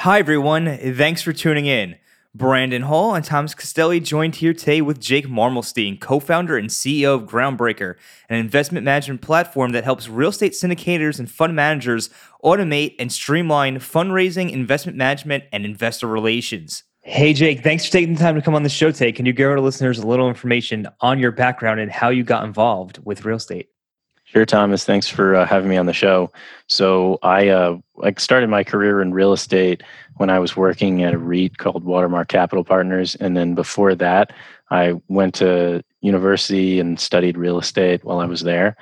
Hi, everyone. Thanks for tuning in. Brandon Hall and Thomas Castelli joined here today with Jake Marmulstein, co founder and CEO of Groundbreaker, an investment management platform that helps real estate syndicators and fund managers automate and streamline fundraising, investment management, and investor relations. Hey, Jake, thanks for taking the time to come on the show today. Can you give our listeners a little information on your background and how you got involved with real estate? Sure, Thomas. Thanks for uh, having me on the show. So I uh, I started my career in real estate when I was working at a REIT called Watermark Capital Partners, and then before that, I went to university and studied real estate while I was there.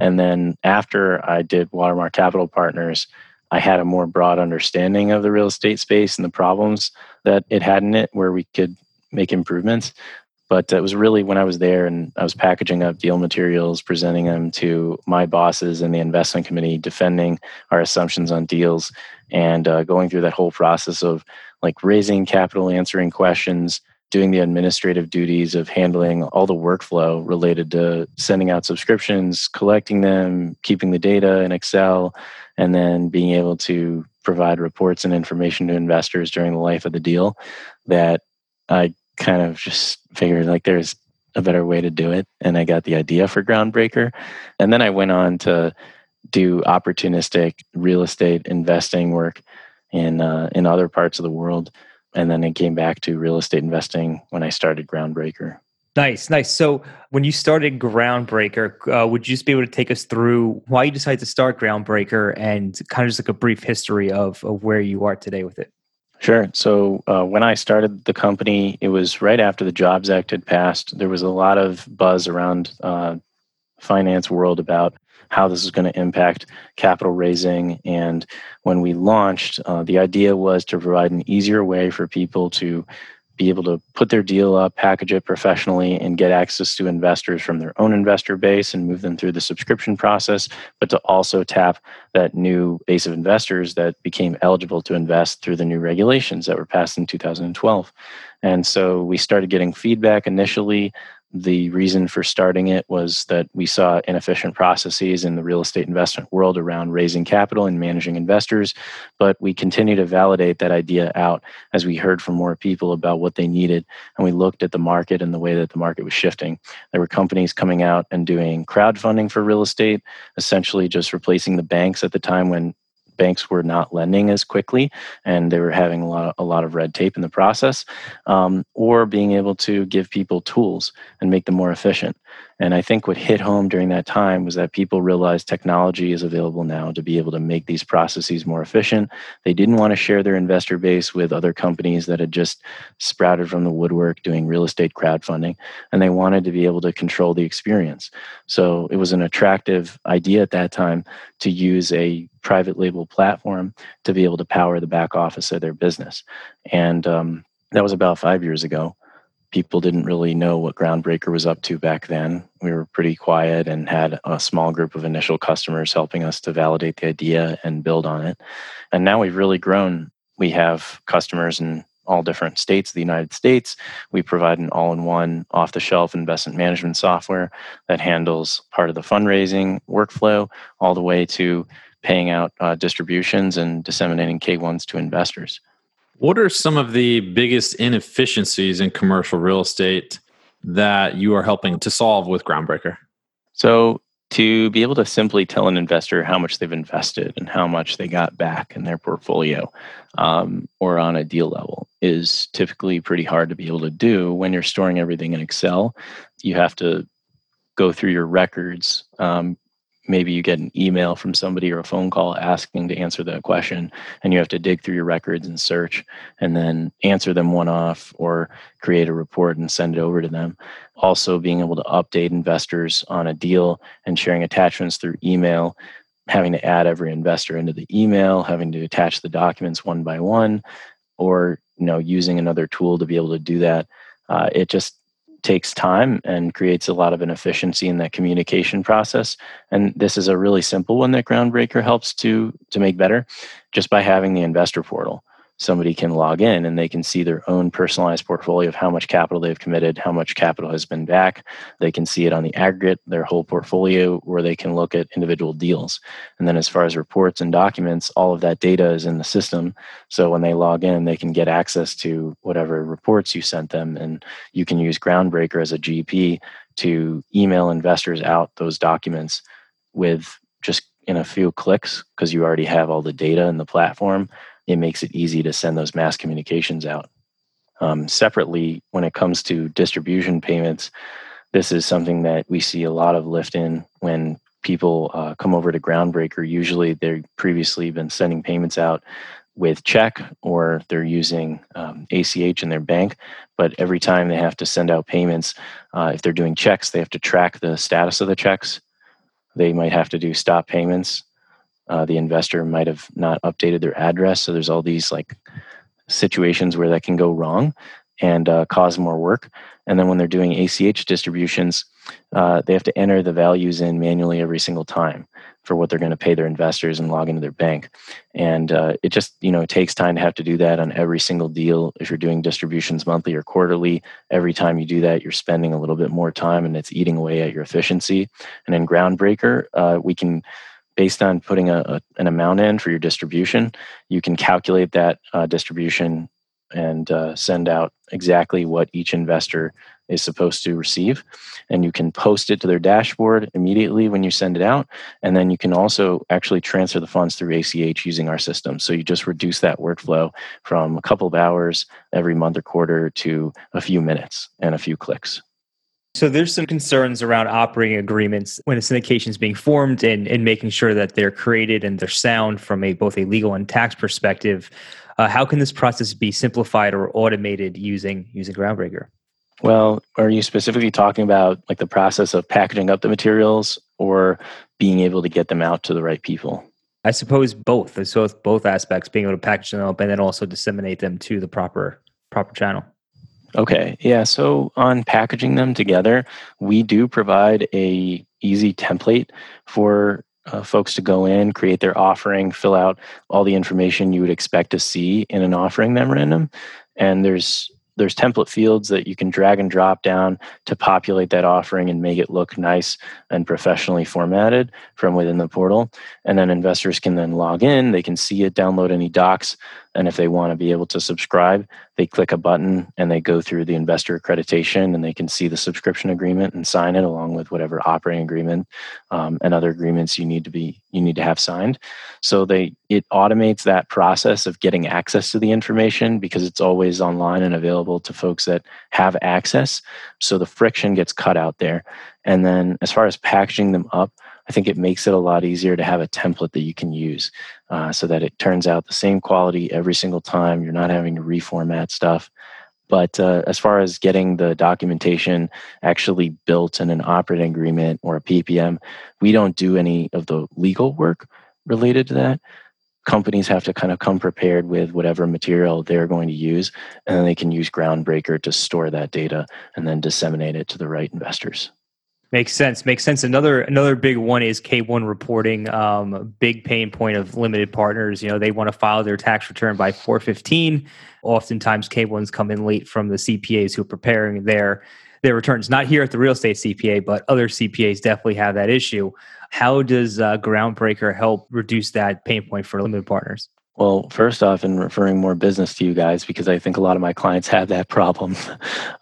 And then after I did Watermark Capital Partners, I had a more broad understanding of the real estate space and the problems that it had in it, where we could make improvements. But it was really when I was there and I was packaging up deal materials, presenting them to my bosses and the investment committee, defending our assumptions on deals, and uh, going through that whole process of like raising capital, answering questions, doing the administrative duties of handling all the workflow related to sending out subscriptions, collecting them, keeping the data in Excel, and then being able to provide reports and information to investors during the life of the deal that I kind of just figured like there's a better way to do it. And I got the idea for Groundbreaker. And then I went on to do opportunistic real estate investing work in uh, in other parts of the world. And then it came back to real estate investing when I started Groundbreaker. Nice, nice. So when you started Groundbreaker, uh, would you just be able to take us through why you decided to start Groundbreaker and kind of just like a brief history of, of where you are today with it? Sure. So uh, when I started the company, it was right after the Jobs Act had passed. There was a lot of buzz around uh, finance world about how this is going to impact capital raising. And when we launched, uh, the idea was to provide an easier way for people to be able to put their deal up, package it professionally, and get access to investors from their own investor base and move them through the subscription process, but to also tap that new base of investors that became eligible to invest through the new regulations that were passed in 2012. And so we started getting feedback initially the reason for starting it was that we saw inefficient processes in the real estate investment world around raising capital and managing investors. But we continue to validate that idea out as we heard from more people about what they needed. And we looked at the market and the way that the market was shifting. There were companies coming out and doing crowdfunding for real estate, essentially just replacing the banks at the time when banks were not lending as quickly and they were having a lot of, a lot of red tape in the process um, or being able to give people tools and make them more efficient and I think what hit home during that time was that people realized technology is available now to be able to make these processes more efficient. They didn't want to share their investor base with other companies that had just sprouted from the woodwork doing real estate crowdfunding, and they wanted to be able to control the experience. So it was an attractive idea at that time to use a private label platform to be able to power the back office of their business. And um, that was about five years ago people didn't really know what Groundbreaker was up to back then. We were pretty quiet and had a small group of initial customers helping us to validate the idea and build on it. And now we've really grown. We have customers in all different states of the United States. We provide an all in one off the shelf investment management software that handles part of the fundraising workflow all the way to paying out uh, distributions and disseminating K1s to investors. What are some of the biggest inefficiencies in commercial real estate that you are helping to solve with Groundbreaker? So, to be able to simply tell an investor how much they've invested and how much they got back in their portfolio um, or on a deal level is typically pretty hard to be able to do when you're storing everything in Excel. You have to go through your records, um, maybe you get an email from somebody or a phone call asking to answer that question and you have to dig through your records and search and then answer them one off or create a report and send it over to them also being able to update investors on a deal and sharing attachments through email having to add every investor into the email, having to attach the documents one by one, or you know using another tool to be able to do that. Uh, it just takes time and creates a lot of inefficiency in that communication process. And this is a really simple one that Groundbreaker helps to to make better, just by having the investor portal somebody can log in and they can see their own personalized portfolio of how much capital they've committed, how much capital has been back. They can see it on the aggregate, their whole portfolio, or they can look at individual deals. And then, as far as reports and documents, all of that data is in the system. So when they log in, they can get access to whatever reports you sent them. And you can use Groundbreaker as a GP to email investors out those documents with just in a few clicks because you already have all the data in the platform it makes it easy to send those mass communications out. Um, separately, when it comes to distribution payments, this is something that we see a lot of lift in when people uh, come over to Groundbreaker. Usually, they've previously been sending payments out with check or they're using um, ACH in their bank. But every time they have to send out payments, uh, if they're doing checks, they have to track the status of the checks. They might have to do stop payments uh, the investor might have not updated their address. So there's all these like situations where that can go wrong and uh, cause more work. And then when they're doing ACH distributions, uh, they have to enter the values in manually every single time for what they're going to pay their investors and log into their bank. And uh, it just you know takes time to have to do that on every single deal. If you're doing distributions monthly or quarterly, every time you do that, you're spending a little bit more time, and it's eating away at your efficiency. And in Groundbreaker, uh, we can based on putting a, a, an amount in for your distribution, you can calculate that uh, distribution and uh, send out exactly what each investor is supposed to receive. And you can post it to their dashboard immediately when you send it out. And then you can also actually transfer the funds through ACH using our system. So you just reduce that workflow from a couple of hours every month or quarter to a few minutes and a few clicks. So there's some concerns around operating agreements when a syndication is being formed and, and making sure that they're created and they're sound from a both a legal and tax perspective. Uh, how can this process be simplified or automated using using Groundbreaker? Well, are you specifically talking about like the process of packaging up the materials or being able to get them out to the right people? I suppose both. So both aspects, being able to package them up and then also disseminate them to the proper proper channel. Okay. Yeah. So on packaging them together, we do provide a easy template for uh, folks to go in, create their offering, fill out all the information you would expect to see in an offering memorandum. And there's there's template fields that you can drag and drop down to populate that offering and make it look nice and professionally formatted from within the portal. And then investors can then log in, they can see it, download any docs, and if they want to be able to subscribe, they click a button and they go through the investor accreditation and they can see the subscription agreement and sign it along with whatever operating agreement um, and other agreements you need to be you need to have signed. So they it automates that process of getting access to the information because it's always online and available to folks that have access. So the friction gets cut out there. And then as far as packaging them up, I think it makes it a lot easier to have a template that you can use uh, so that it turns out the same quality every single time. You're not having to reformat stuff. But uh, as far as getting the documentation actually built in an operating agreement or a PPM, we don't do any of the legal work related to that. Companies have to kind of come prepared with whatever material they're going to use, and then they can use Groundbreaker to store that data and then disseminate it to the right investors. Makes sense. Makes sense. Another another big one is K1 reporting. Um, big pain point of limited partners. You know, they want to file their tax return by 415. Oftentimes, K1s come in late from the CPAs who are preparing their their returns. Not here at the real estate CPA, but other CPAs definitely have that issue. How does uh, Groundbreaker help reduce that pain point for limited partners? Well, first off, in referring more business to you guys, because I think a lot of my clients have that problem.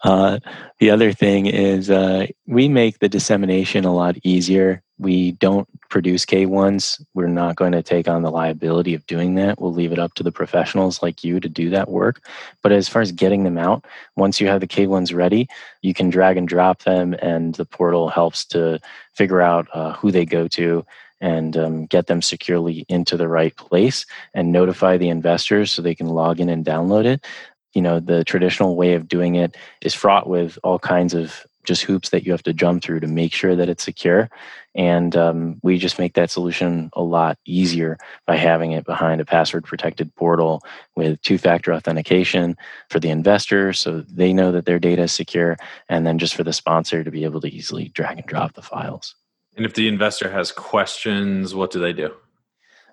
Uh, the other thing is uh, we make the dissemination a lot easier. We don't produce K1s. We're not going to take on the liability of doing that. We'll leave it up to the professionals like you to do that work. But as far as getting them out, once you have the K1s ready, you can drag and drop them, and the portal helps to figure out uh, who they go to and um, get them securely into the right place and notify the investors so they can log in and download it you know the traditional way of doing it is fraught with all kinds of just hoops that you have to jump through to make sure that it's secure. And um, we just make that solution a lot easier by having it behind a password protected portal with two factor authentication for the investor so they know that their data is secure. And then just for the sponsor to be able to easily drag and drop the files. And if the investor has questions, what do they do?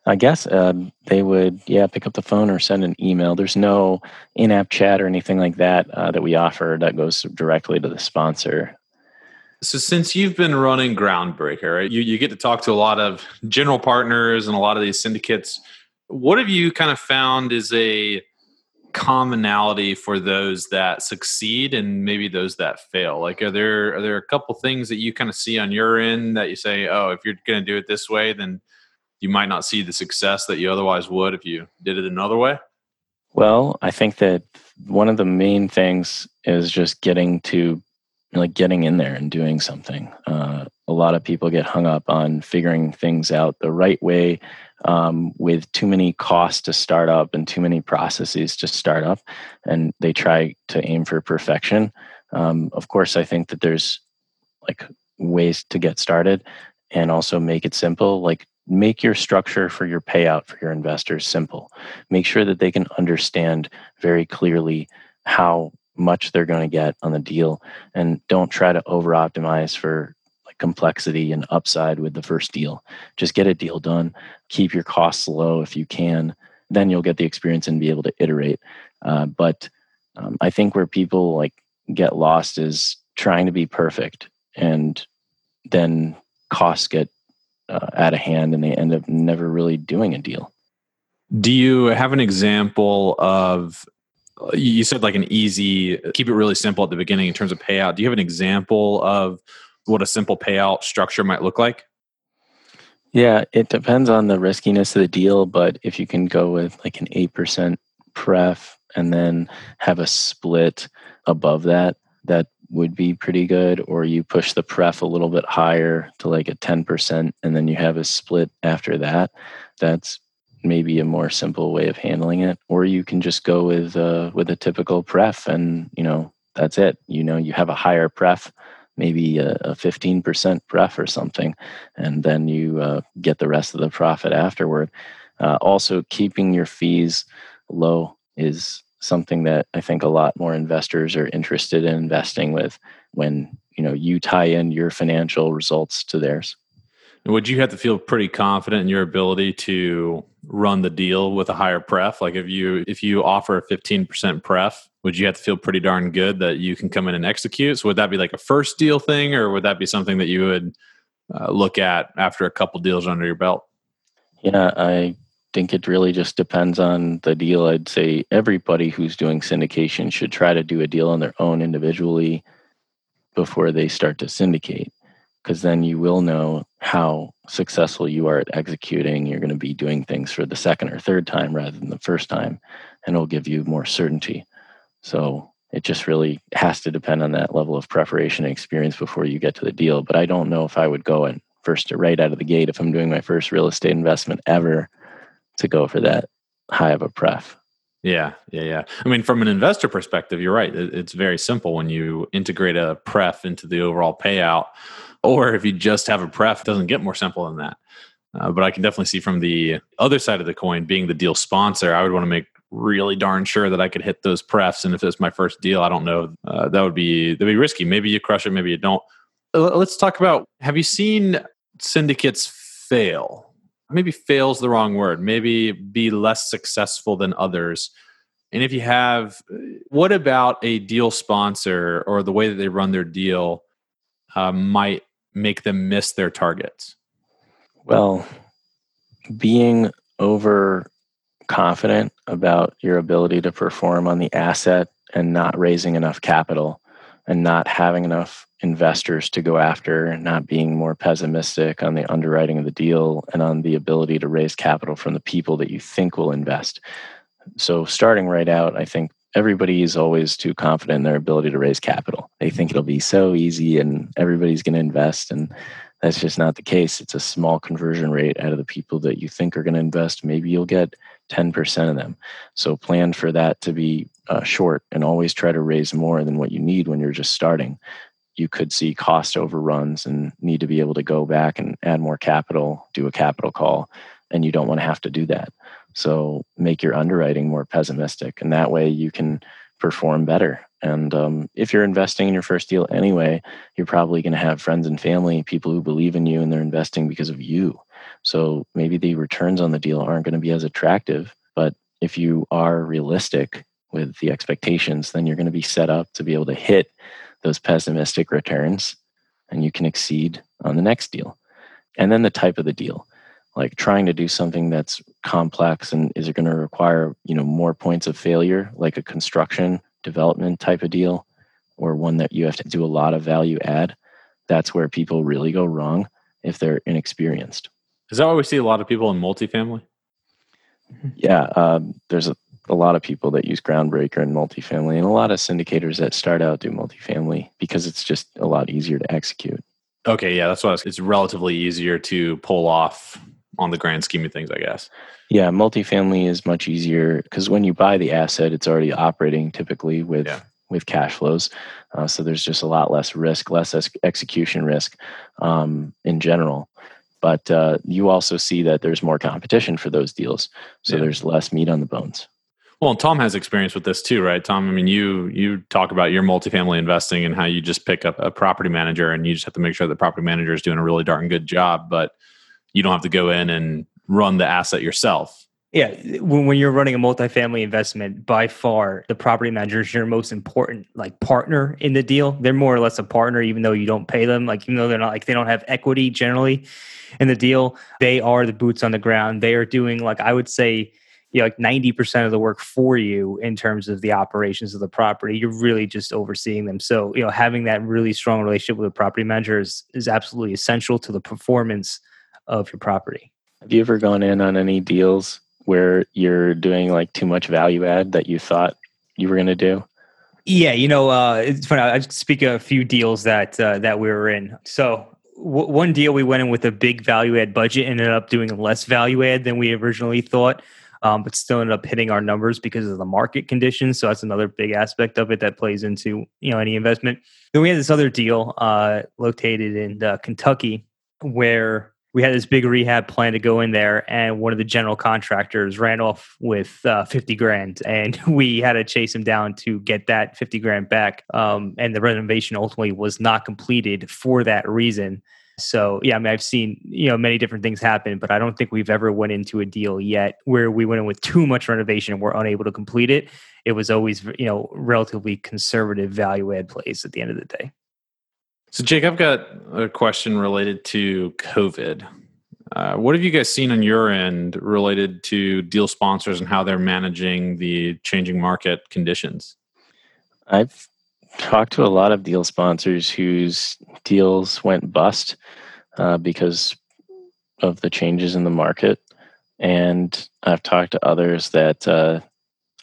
I guess um, they would, yeah, pick up the phone or send an email. There's no in-app chat or anything like that uh, that we offer that goes directly to the sponsor. So, since you've been running Groundbreaker, right, you, you get to talk to a lot of general partners and a lot of these syndicates. What have you kind of found is a commonality for those that succeed and maybe those that fail? Like, are there are there a couple things that you kind of see on your end that you say, oh, if you're going to do it this way, then you might not see the success that you otherwise would if you did it another way? Well, I think that one of the main things is just getting to like getting in there and doing something. Uh, a lot of people get hung up on figuring things out the right way um, with too many costs to start up and too many processes to start up, and they try to aim for perfection. Um, of course, I think that there's like ways to get started and also make it simple. Like make your structure for your payout for your investors simple. Make sure that they can understand very clearly how much they're going to get on the deal and don't try to over optimize for complexity and upside with the first deal. Just get a deal done, keep your costs low if you can, then you'll get the experience and be able to iterate. Uh, but um, I think where people like get lost is trying to be perfect and then costs get uh, out of hand and they end up never really doing a deal. Do you have an example of uh, you said like an easy keep it really simple at the beginning in terms of payout. Do you have an example of what a simple payout structure might look like? Yeah, it depends on the riskiness of the deal, but if you can go with like an 8% pref and then have a split above that, that would be pretty good or you push the pref a little bit higher to like a 10% and then you have a split after that that's maybe a more simple way of handling it or you can just go with uh, with a typical pref and you know that's it you know you have a higher pref maybe a, a 15% pref or something and then you uh, get the rest of the profit afterward uh, also keeping your fees low is something that I think a lot more investors are interested in investing with when you know you tie in your financial results to theirs. Would you have to feel pretty confident in your ability to run the deal with a higher pref? Like if you if you offer a fifteen percent pref, would you have to feel pretty darn good that you can come in and execute? So would that be like a first deal thing, or would that be something that you would uh, look at after a couple deals under your belt? Yeah, I think it really just depends on the deal. I'd say everybody who's doing syndication should try to do a deal on their own individually before they start to syndicate, because then you will know how successful you are at executing. You're going to be doing things for the second or third time rather than the first time, and it'll give you more certainty. So it just really has to depend on that level of preparation and experience before you get to the deal. But I don't know if I would go and first right out of the gate if I'm doing my first real estate investment ever to go for that high of a pref. Yeah, yeah, yeah. I mean, from an investor perspective, you're right. It's very simple when you integrate a pref into the overall payout, or if you just have a pref, it doesn't get more simple than that. Uh, but I can definitely see from the other side of the coin, being the deal sponsor, I would want to make really darn sure that I could hit those prefs. And if it's my first deal, I don't know, uh, that would be that'd be risky. Maybe you crush it, maybe you don't. Uh, let's talk about: Have you seen syndicates fail? maybe fails the wrong word, maybe be less successful than others. And if you have, what about a deal sponsor or the way that they run their deal uh, might make them miss their targets? Well, being over confident about your ability to perform on the asset and not raising enough capital and not having enough investors to go after, and not being more pessimistic on the underwriting of the deal and on the ability to raise capital from the people that you think will invest. So, starting right out, I think everybody is always too confident in their ability to raise capital. They think it'll be so easy and everybody's going to invest. And that's just not the case. It's a small conversion rate out of the people that you think are going to invest. Maybe you'll get 10% of them. So plan for that to be uh, short and always try to raise more than what you need when you're just starting you could see cost overruns and need to be able to go back and add more capital, do a capital call, and you don't want to have to do that. So make your underwriting more pessimistic, and that way you can perform better. And um, if you're investing in your first deal anyway, you're probably going to have friends and family, people who believe in you, and they're investing because of you. So maybe the returns on the deal aren't going to be as attractive, but if you are realistic with the expectations, then you're going to be set up to be able to hit those pessimistic returns and you can exceed on the next deal. And then the type of the deal, like trying to do something that's complex and is it going to require, you know, more points of failure, like a construction development type of deal, or one that you have to do a lot of value add. That's where people really go wrong if they're inexperienced. Is that why we see a lot of people in multifamily? Yeah, uh, there's a a lot of people that use Groundbreaker and multifamily, and a lot of syndicators that start out do multifamily because it's just a lot easier to execute. Okay, yeah, that's why it's relatively easier to pull off on the grand scheme of things, I guess. Yeah, multifamily is much easier because when you buy the asset, it's already operating typically with yeah. with cash flows. Uh, so there's just a lot less risk, less execution risk um, in general. But uh, you also see that there's more competition for those deals, so yeah. there's less meat on the bones. Well, Tom has experience with this too, right? Tom, I mean, you you talk about your multifamily investing and how you just pick up a property manager and you just have to make sure the property manager is doing a really darn good job, but you don't have to go in and run the asset yourself. Yeah, when, when you're running a multifamily investment, by far the property manager is your most important like partner in the deal. They're more or less a partner, even though you don't pay them. Like even though they're not like they don't have equity generally in the deal, they are the boots on the ground. They are doing like I would say you know, like 90% of the work for you in terms of the operations of the property. You're really just overseeing them. So, you know, having that really strong relationship with a property manager is, is absolutely essential to the performance of your property. Have you ever gone in on any deals where you're doing like too much value add that you thought you were going to do? Yeah, you know, uh, it's funny. I speak of a few deals that uh, that we were in. So w- one deal we went in with a big value add budget, ended up doing less value add than we originally thought um, but still ended up hitting our numbers because of the market conditions. So that's another big aspect of it that plays into you know any investment. Then we had this other deal uh, located in uh, Kentucky where we had this big rehab plan to go in there, and one of the general contractors ran off with uh, 50 grand, and we had to chase him down to get that 50 grand back. Um, and the renovation ultimately was not completed for that reason. So yeah, I mean, I've seen you know many different things happen, but I don't think we've ever went into a deal yet where we went in with too much renovation and we're unable to complete it. It was always you know relatively conservative value add plays at the end of the day. So Jake, I've got a question related to COVID. Uh, what have you guys seen on your end related to deal sponsors and how they're managing the changing market conditions? I've talked to a lot of deal sponsors whose deals went bust uh, because of the changes in the market. And I've talked to others that uh,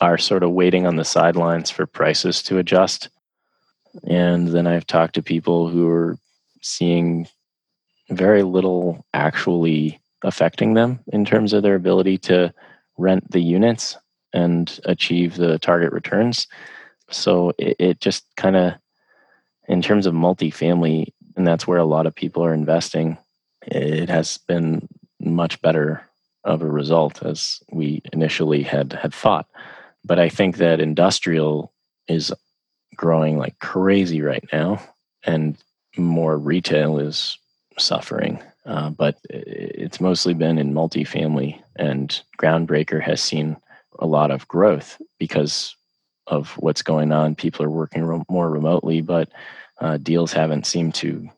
are sort of waiting on the sidelines for prices to adjust. And then I've talked to people who are seeing very little actually affecting them in terms of their ability to rent the units and achieve the target returns. So it, it just kind of, in terms of multifamily, and that's where a lot of people are investing, it has been much better of a result as we initially had had thought. But I think that industrial is growing like crazy right now, and more retail is suffering. Uh, but it's mostly been in multifamily, and Groundbreaker has seen a lot of growth because of what's going on. People are working re- more remotely, but uh, deals haven't seemed to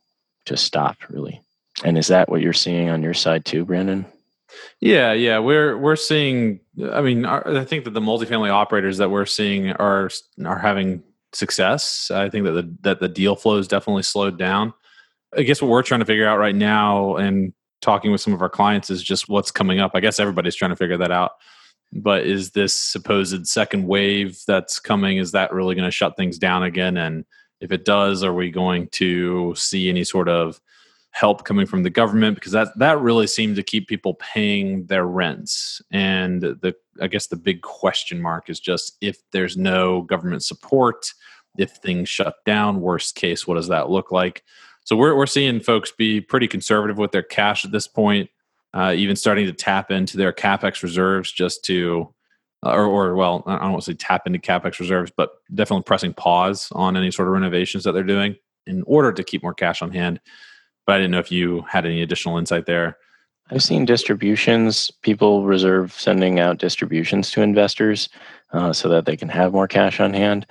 just stop really. And is that what you're seeing on your side too, Brandon? Yeah, yeah, we're we're seeing. I mean, I think that the multifamily operators that we're seeing are are having success. I think that the that the deal flow is definitely slowed down. I guess what we're trying to figure out right now, and talking with some of our clients, is just what's coming up. I guess everybody's trying to figure that out but is this supposed second wave that's coming is that really going to shut things down again and if it does are we going to see any sort of help coming from the government because that that really seemed to keep people paying their rents and the i guess the big question mark is just if there's no government support if things shut down, worst case, what does that look like? So we're we're seeing folks be pretty conservative with their cash at this point, uh, even starting to tap into their capex reserves just to, uh, or or well, I don't want to say tap into capex reserves, but definitely pressing pause on any sort of renovations that they're doing in order to keep more cash on hand. But I didn't know if you had any additional insight there. I've seen distributions, people reserve sending out distributions to investors uh, so that they can have more cash on hand.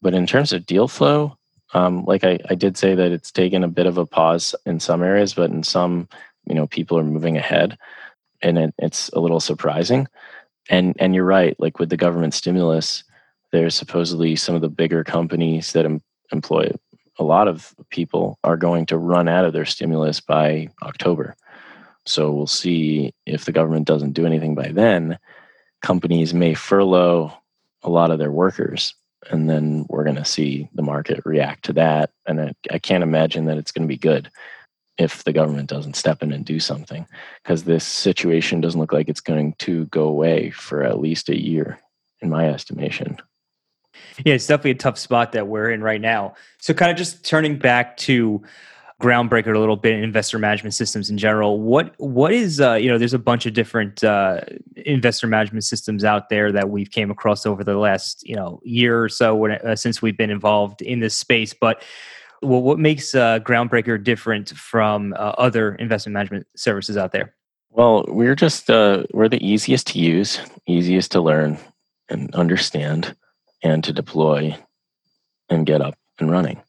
But in terms of deal flow, um, like I, I did say that it's taken a bit of a pause in some areas, but in some, you know, people are moving ahead, and it, it's a little surprising. And and you're right. Like with the government stimulus, there's supposedly some of the bigger companies that em- employ a lot of people are going to run out of their stimulus by October. So we'll see if the government doesn't do anything by then. Companies may furlough a lot of their workers and then we're going to see the market react to that. And I, I can't imagine that it's going to be good if the government doesn't step in and do something, because this situation doesn't look like it's going to go away for at least a year, in my estimation. Yeah, it's definitely a tough spot that we're in right now. So, kind of just turning back to groundbreaker a little bit in investor management systems in general. What what is uh, you know there's a bunch of different uh, investor management systems out there that we've came across over the last you know year or so when, uh, since we've been involved in this space. But well, what makes uh, Groundbreaker different from uh, other investment management services out there? Well, we're just uh, we're the easiest to use, easiest to learn and understand, and to deploy and get up and running.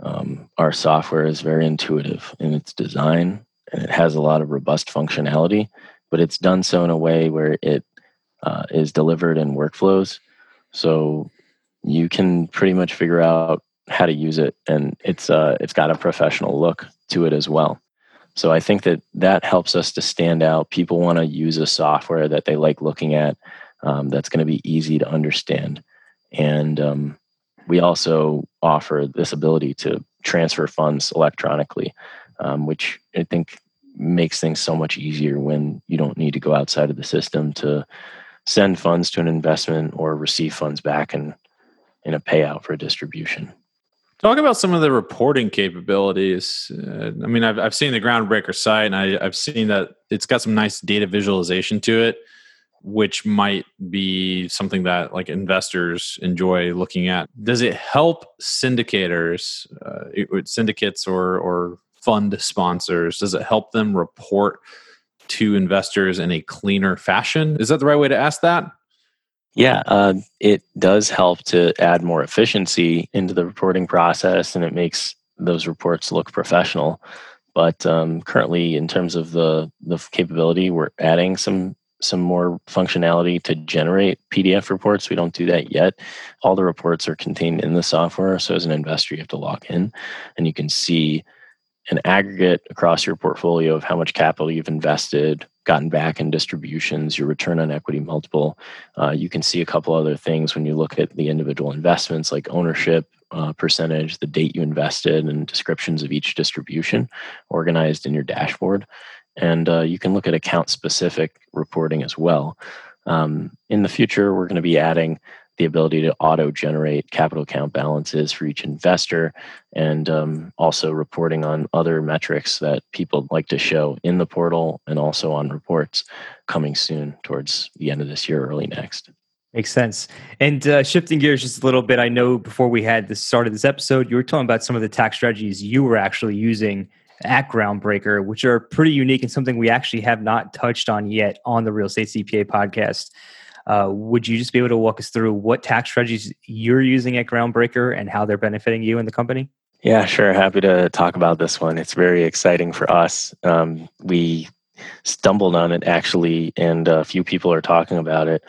Um, our software is very intuitive in its design and it has a lot of robust functionality, but it's done so in a way where it uh, is delivered in workflows. So you can pretty much figure out how to use it, and it's uh, it's got a professional look to it as well. So I think that that helps us to stand out. People want to use a software that they like looking at, um, that's going to be easy to understand, and um, we also offer this ability to transfer funds electronically, um, which I think makes things so much easier when you don't need to go outside of the system to send funds to an investment or receive funds back in, in a payout for a distribution. Talk about some of the reporting capabilities. Uh, I mean, I've, I've seen the Groundbreaker site and I, I've seen that it's got some nice data visualization to it which might be something that like investors enjoy looking at. Does it help syndicators, uh, syndicates or or fund sponsors? Does it help them report to investors in a cleaner fashion? Is that the right way to ask that? Yeah, uh, it does help to add more efficiency into the reporting process, and it makes those reports look professional. But um, currently, in terms of the the capability, we're adding some some more functionality to generate PDF reports. We don't do that yet. All the reports are contained in the software. So as an investor, you have to log in and you can see an aggregate across your portfolio of how much capital you've invested, gotten back in distributions, your return on equity multiple. Uh, you can see a couple other things when you look at the individual investments like ownership uh, percentage, the date you invested, and descriptions of each distribution organized in your dashboard and uh, you can look at account specific reporting as well. Um, in the future, we're going to be adding the ability to auto generate capital account balances for each investor and um, also reporting on other metrics that people like to show in the portal and also on reports coming soon towards the end of this year, early next. Makes sense. And uh, shifting gears just a little bit, I know before we had the start of this episode, you were talking about some of the tax strategies you were actually using at Groundbreaker, which are pretty unique and something we actually have not touched on yet on the Real Estate CPA podcast. Uh, would you just be able to walk us through what tax strategies you're using at Groundbreaker and how they're benefiting you and the company? Yeah, sure. Happy to talk about this one. It's very exciting for us. Um, we stumbled on it actually, and a few people are talking about it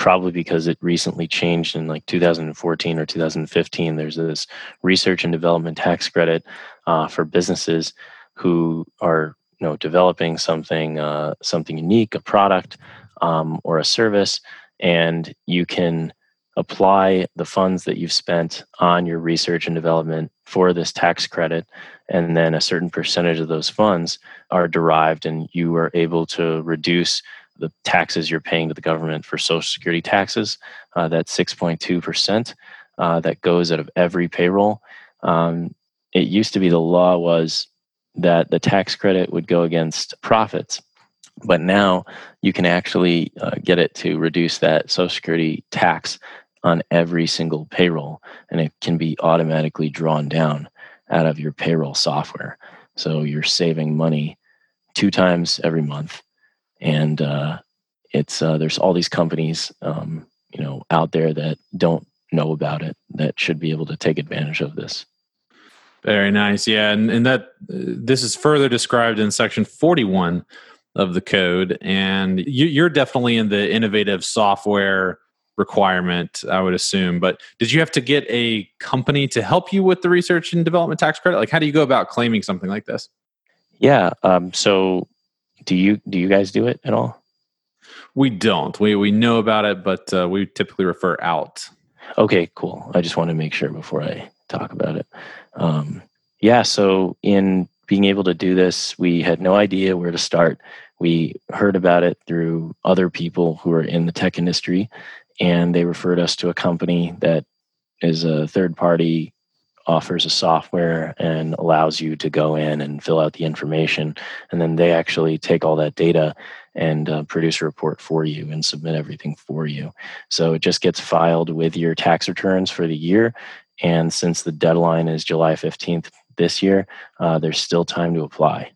probably because it recently changed in like 2014 or 2015. There's this research and development tax credit uh, for businesses who are you know developing something uh, something unique, a product um, or a service, and you can apply the funds that you've spent on your research and development for this tax credit and then a certain percentage of those funds are derived and you are able to reduce the taxes you're paying to the government for social security taxes uh, that's 6.2% uh, that goes out of every payroll. Um, it used to be the law was that the tax credit would go against profits, but now you can actually uh, get it to reduce that Social Security tax on every single payroll, and it can be automatically drawn down out of your payroll software. So you're saving money two times every month, and uh, it's uh, there's all these companies um, you know out there that don't know about it that should be able to take advantage of this. Very nice. Yeah, and and that this is further described in section 41 of the code and you, you're definitely in the innovative software requirement, I would assume. But did you have to get a company to help you with the research and development tax credit? Like, how do you go about claiming something like this? Yeah. Um, so, do you do you guys do it at all? We don't. We we know about it, but uh, we typically refer out. Okay, cool. I just want to make sure before I talk about it. Um, yeah. So, in being able to do this, we had no idea where to start. We heard about it through other people who are in the tech industry and they referred us to a company that is a third party offers a software and allows you to go in and fill out the information and then they actually take all that data and uh, produce a report for you and submit everything for you so it just gets filed with your tax returns for the year and since the deadline is july 15th this year uh, there's still time to apply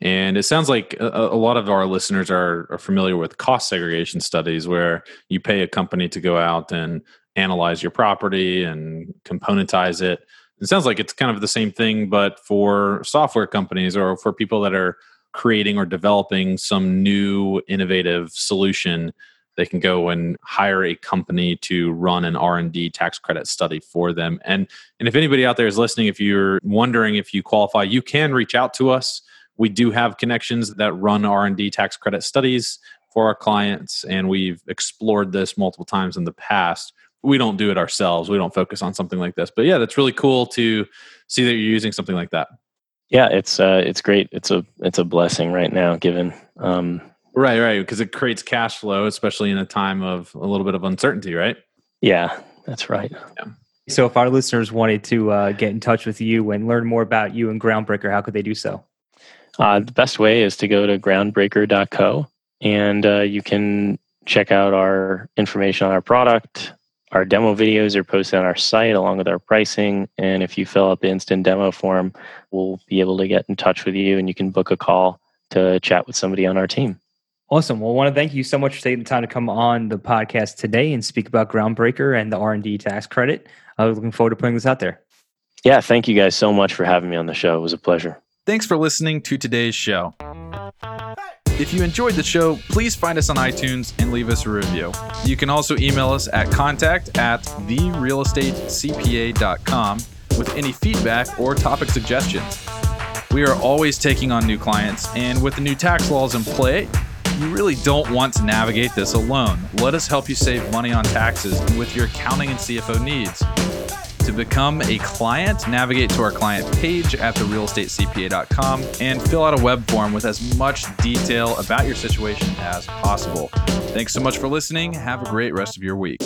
and it sounds like a, a, lot of our listeners are, are familiar with cost segregation studies where you pay a company to go out and analyze your property and componentize it. It sounds like it's kind of the same thing, but for software companies or for people that are creating or developing some new innovative solution they can go and hire a company to run an r&d tax credit study for them. And and if anybody out there is listening if you're wondering if you qualify you can reach out to us. We do have connections that run r&d tax credit studies for our clients and we've explored this multiple times in the past. We don't do it ourselves. We don't focus on something like this. But yeah that's really cool to see that you're using something like that. Yeah it's uh it's great. It's a it's a blessing right now given um right right because it creates cash flow especially in a time of a little bit of uncertainty right yeah that's right yeah. so if our listeners wanted to uh, get in touch with you and learn more about you and groundbreaker how could they do so uh, the best way is to go to groundbreaker.co and uh, you can check out our information on our product. Our demo videos are posted on our site along with our pricing. And if you fill out the instant demo form, we'll be able to get in touch with you and you can book a call to chat with somebody on our team. Awesome. Well, I want to thank you so much for taking the time to come on the podcast today and speak about Groundbreaker and the R&D tax credit. I was looking forward to putting this out there. Yeah, thank you guys so much for having me on the show. It was a pleasure. Thanks for listening to today's show. If you enjoyed the show, please find us on iTunes and leave us a review. You can also email us at contact at therealestatecpa.com with any feedback or topic suggestions. We are always taking on new clients, and with the new tax laws in play, you really don't want to navigate this alone. Let us help you save money on taxes with your accounting and CFO needs. To become a client, navigate to our client page at therealestatecpa.com and fill out a web form with as much detail about your situation as possible. Thanks so much for listening. Have a great rest of your week.